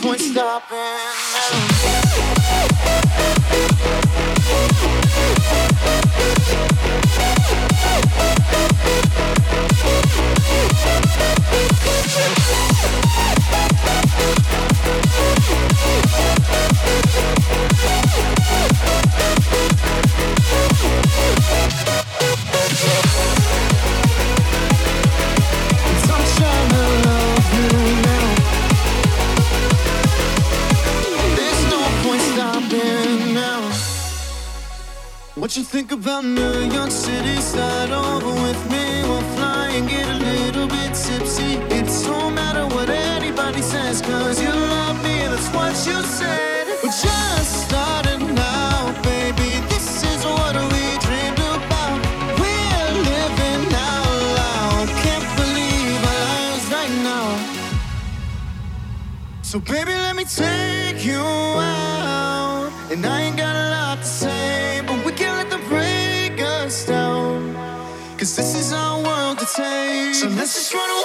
point stopping. What you think about New York City? Start over with me. We'll fly and get a little bit tipsy. It don't matter what anybody says, cause you love me, that's what you said. We're just starting now, baby. This is what we dreamed about. We're living out loud. Can't believe our lives right now. So, baby, let me take you out. And I ain't got a lot to just run away.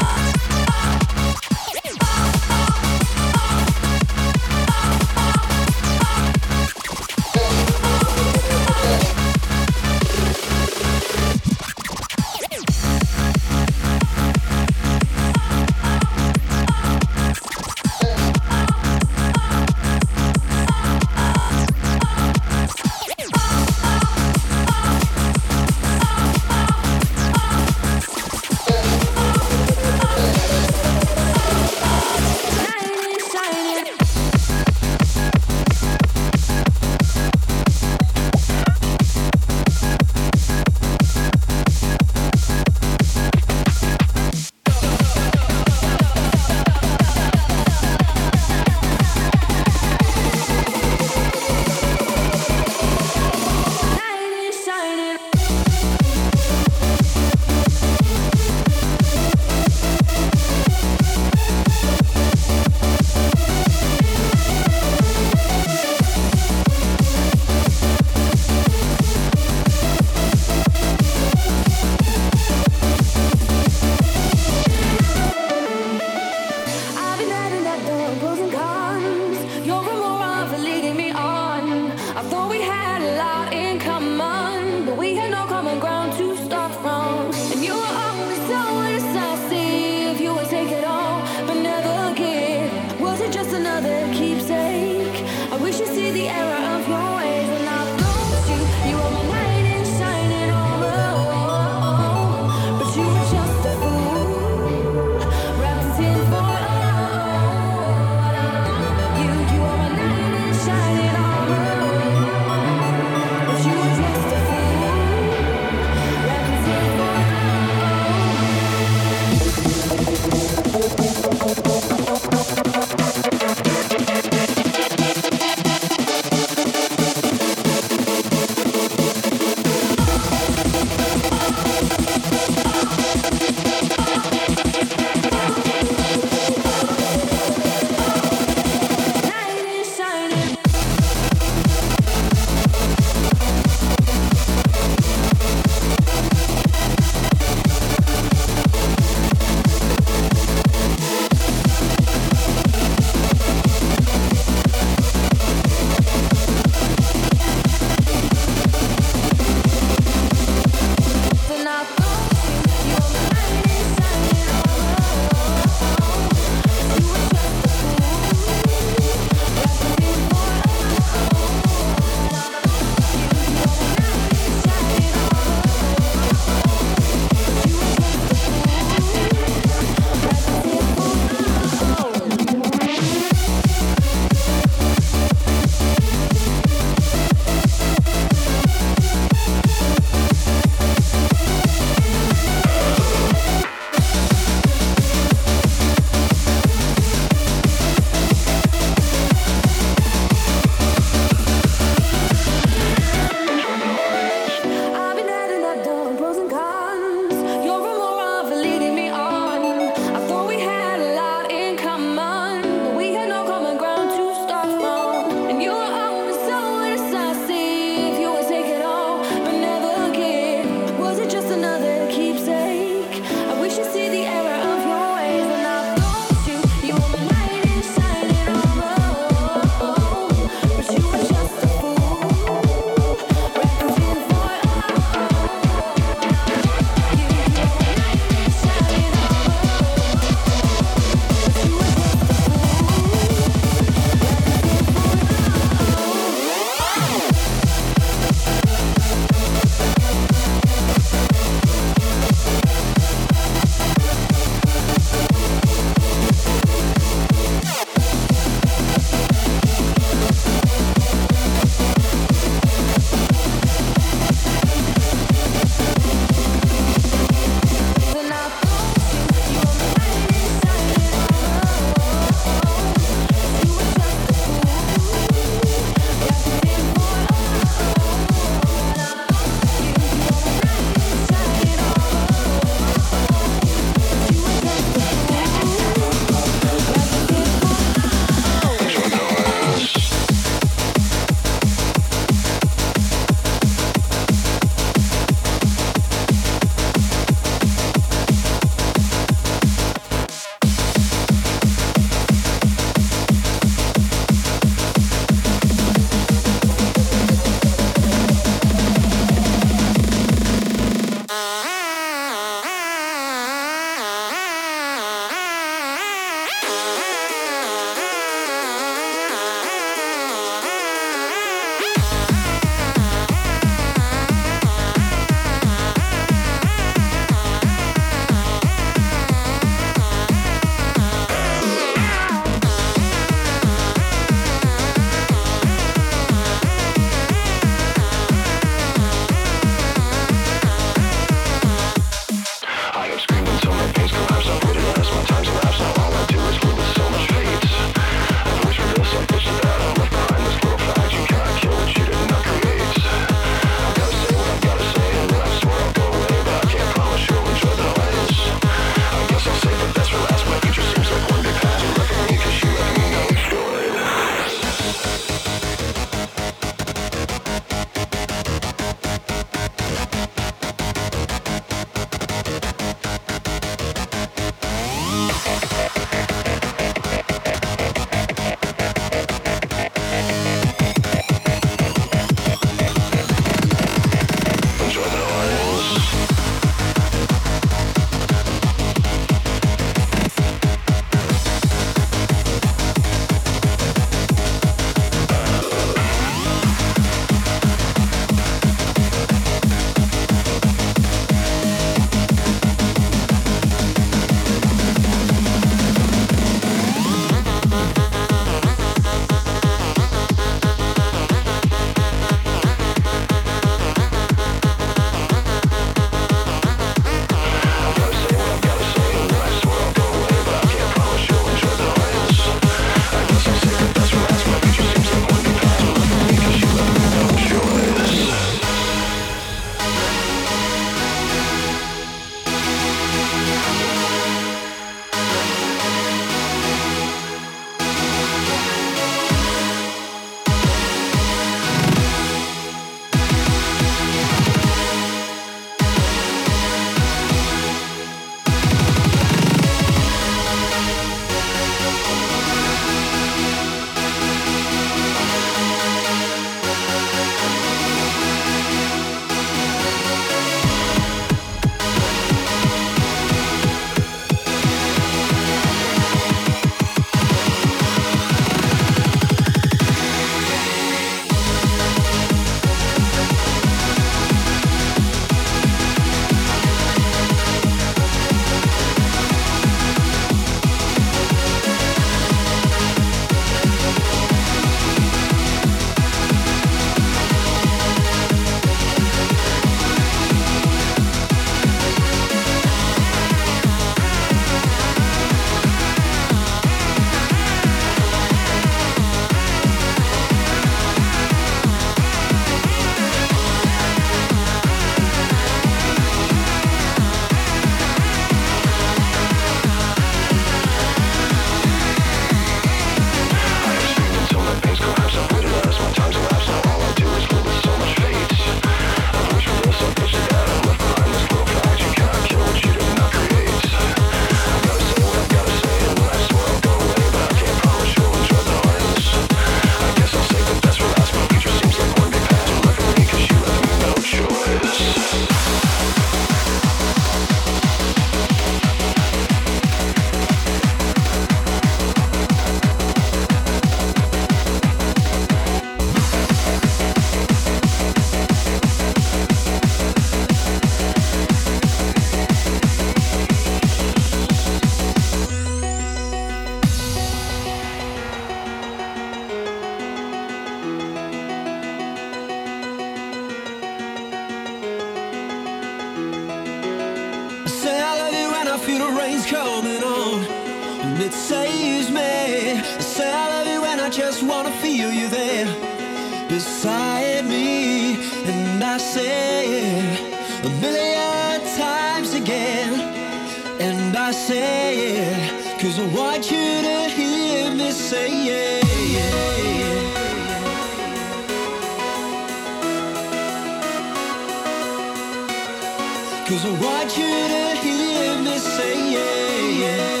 Cause I want you to hear me say yeah, yeah.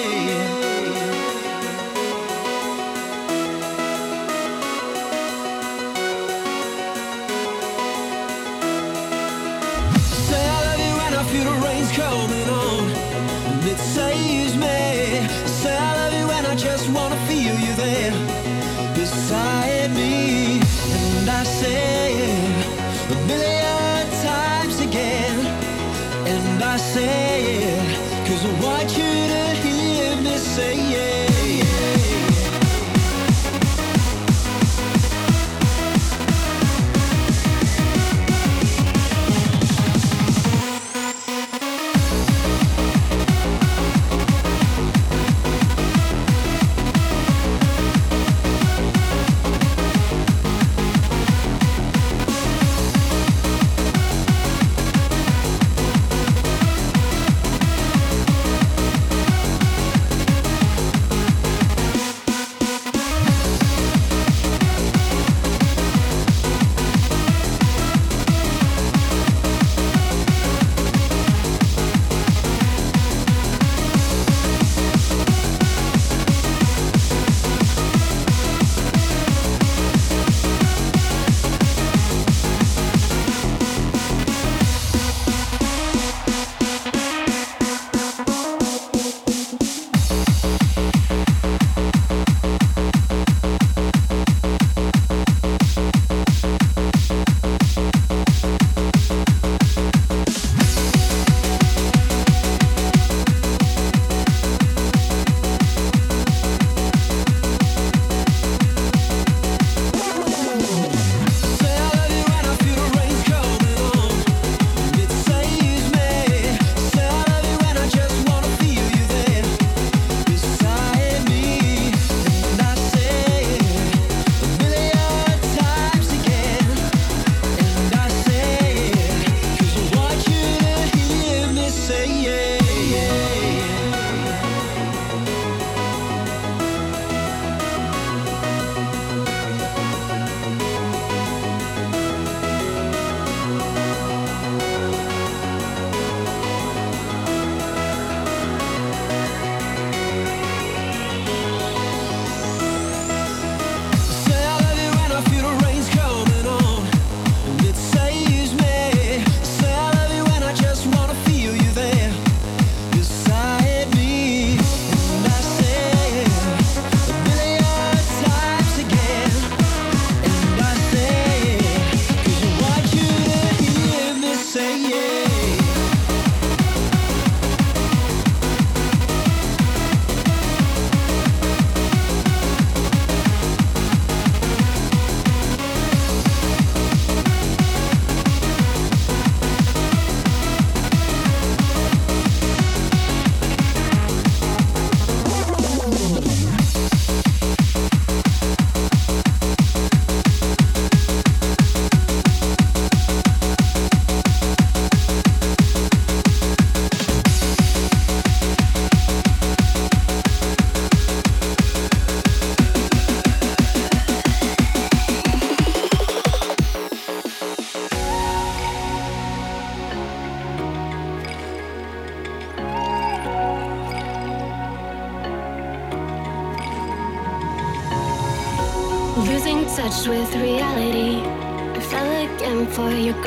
say it, cause I want you to hear me say it.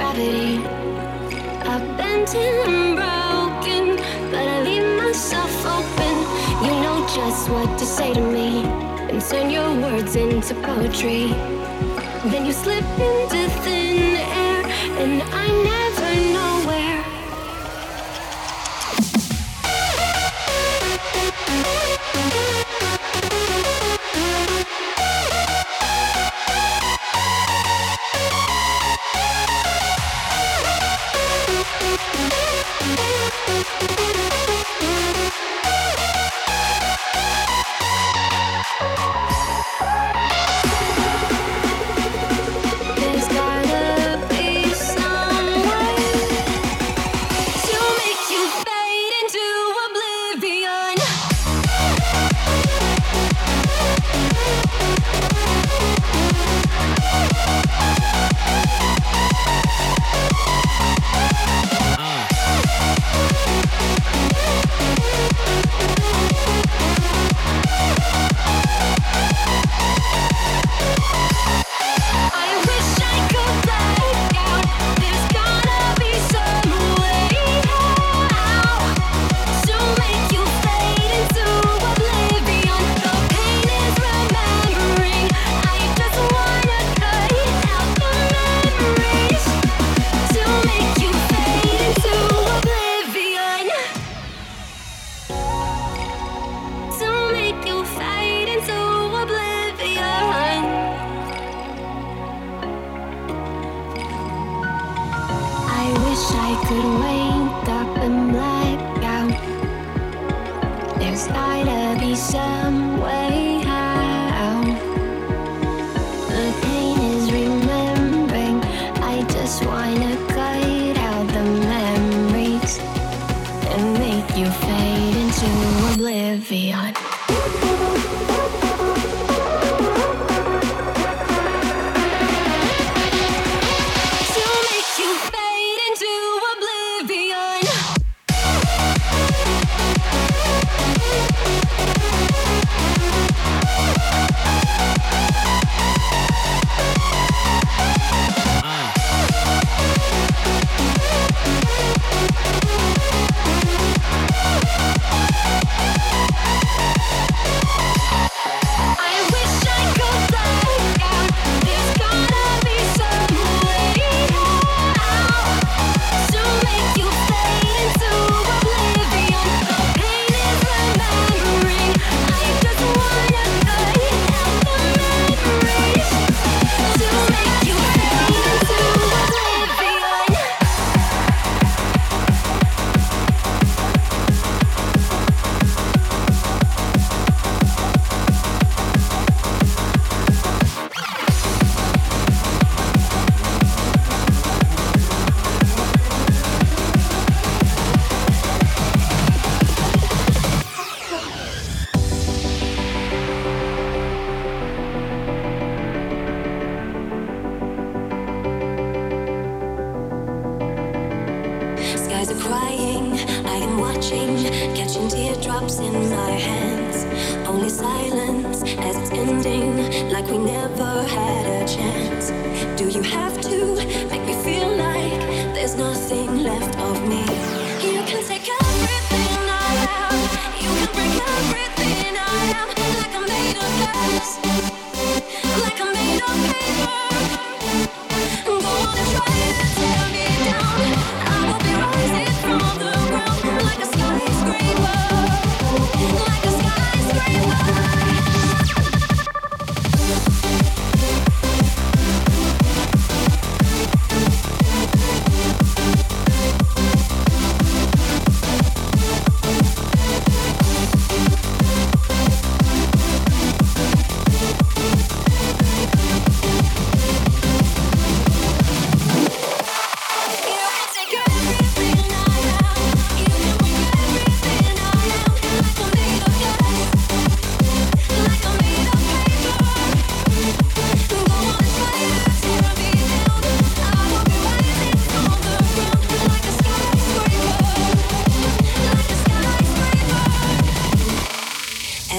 gravity. I've bent and broken, but I leave myself open. You know just what to say to me, and turn your words into poetry. Then you slip into thin air, and I never.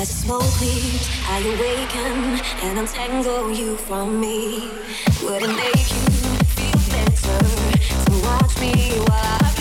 As the smoke leaves, I awaken and untangle you from me. Would it make you feel better to watch me while I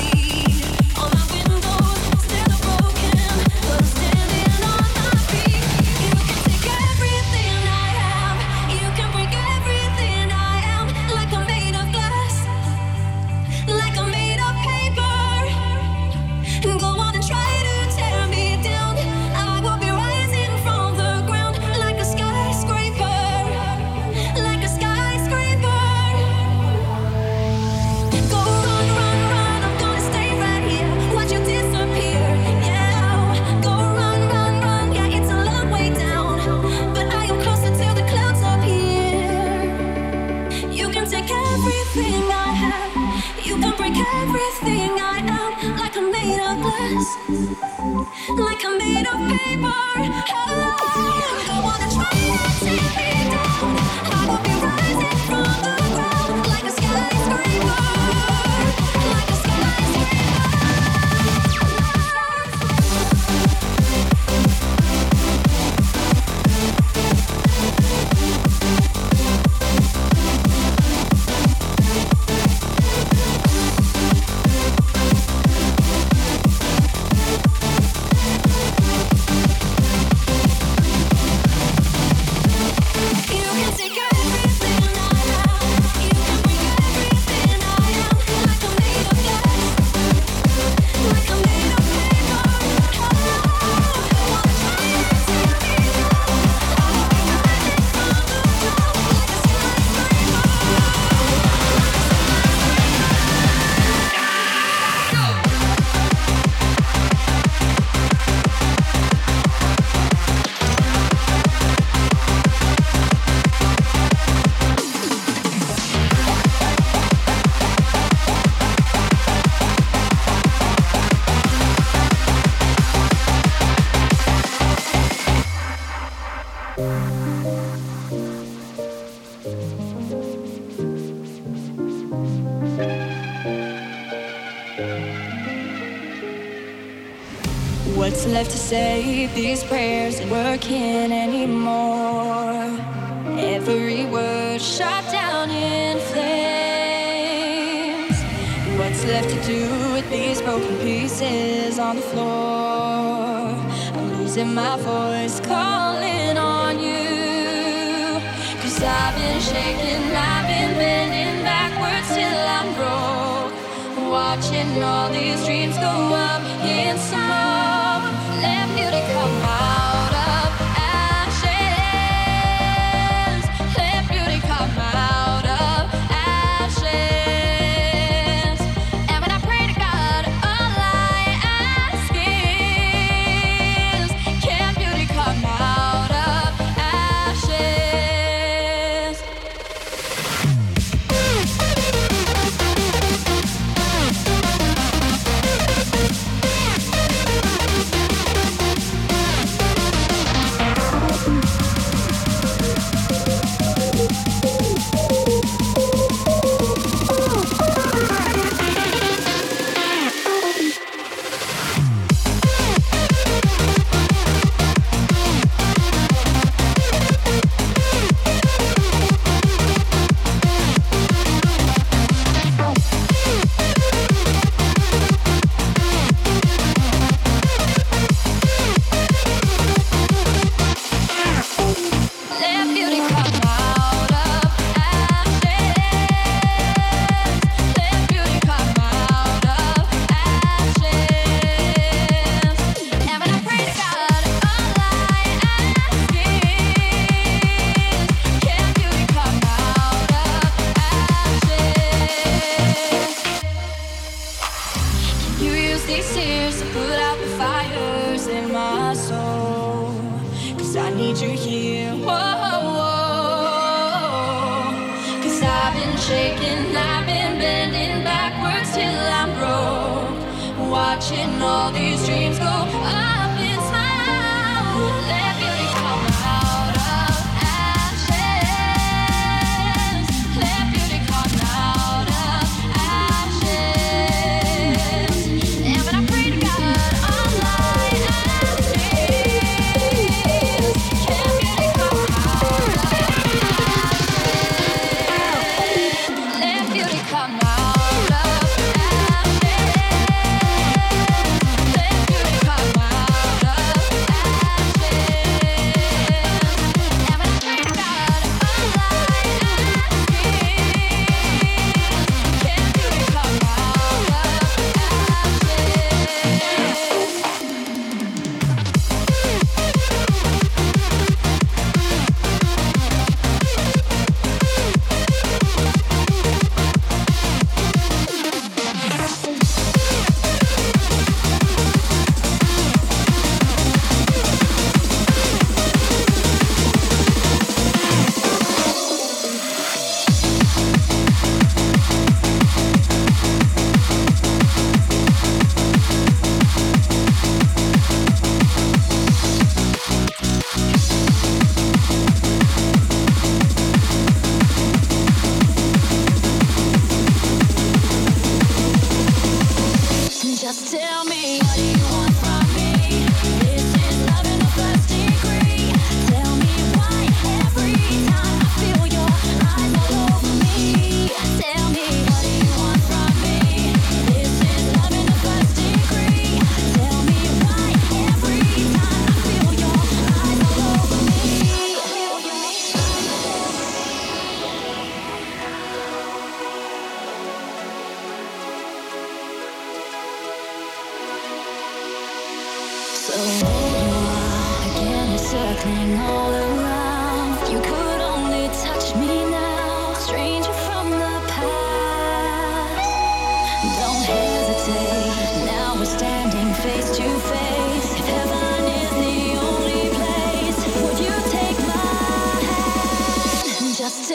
These prayers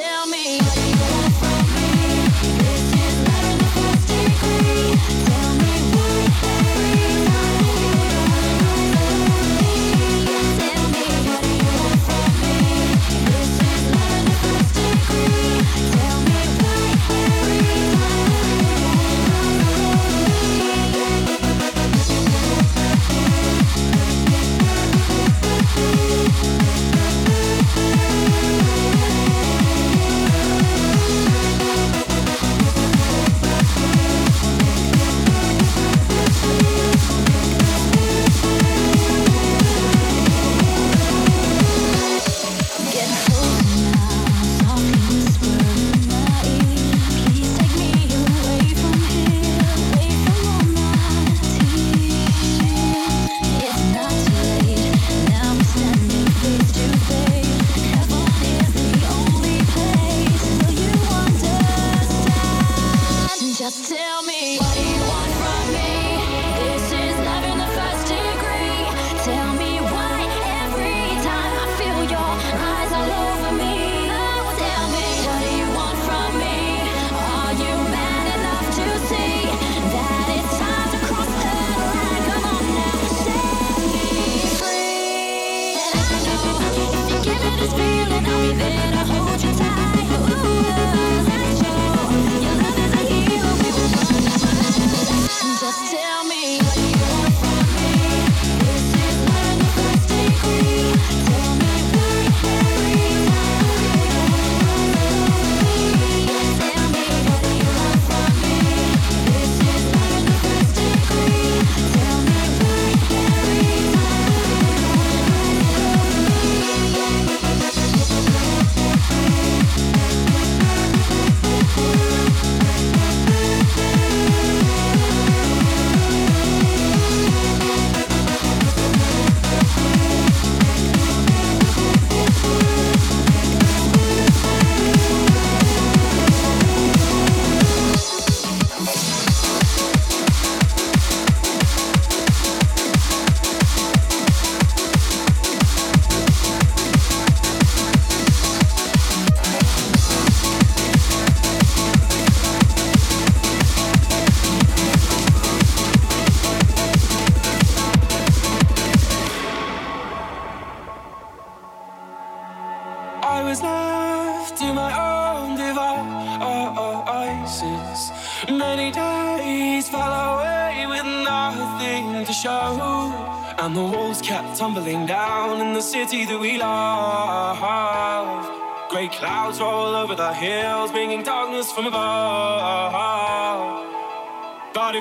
tell me what you want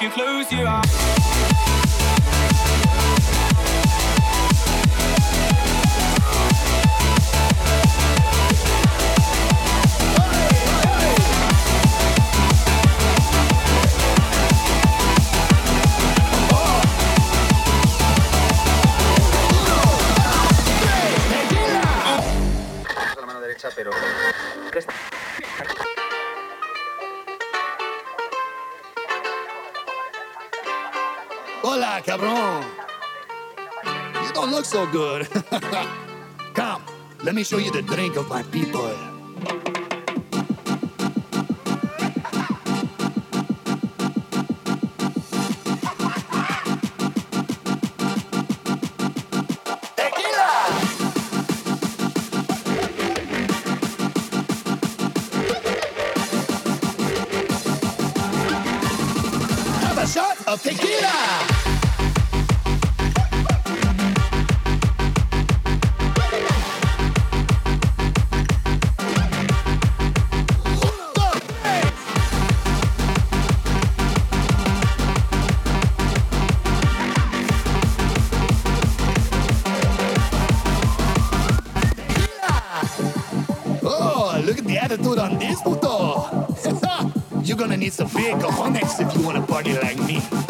you close your eyes Come, let me show you the drink of my people. puto. You're gonna need some big cojones if you wanna party like me.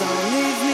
don't leave me.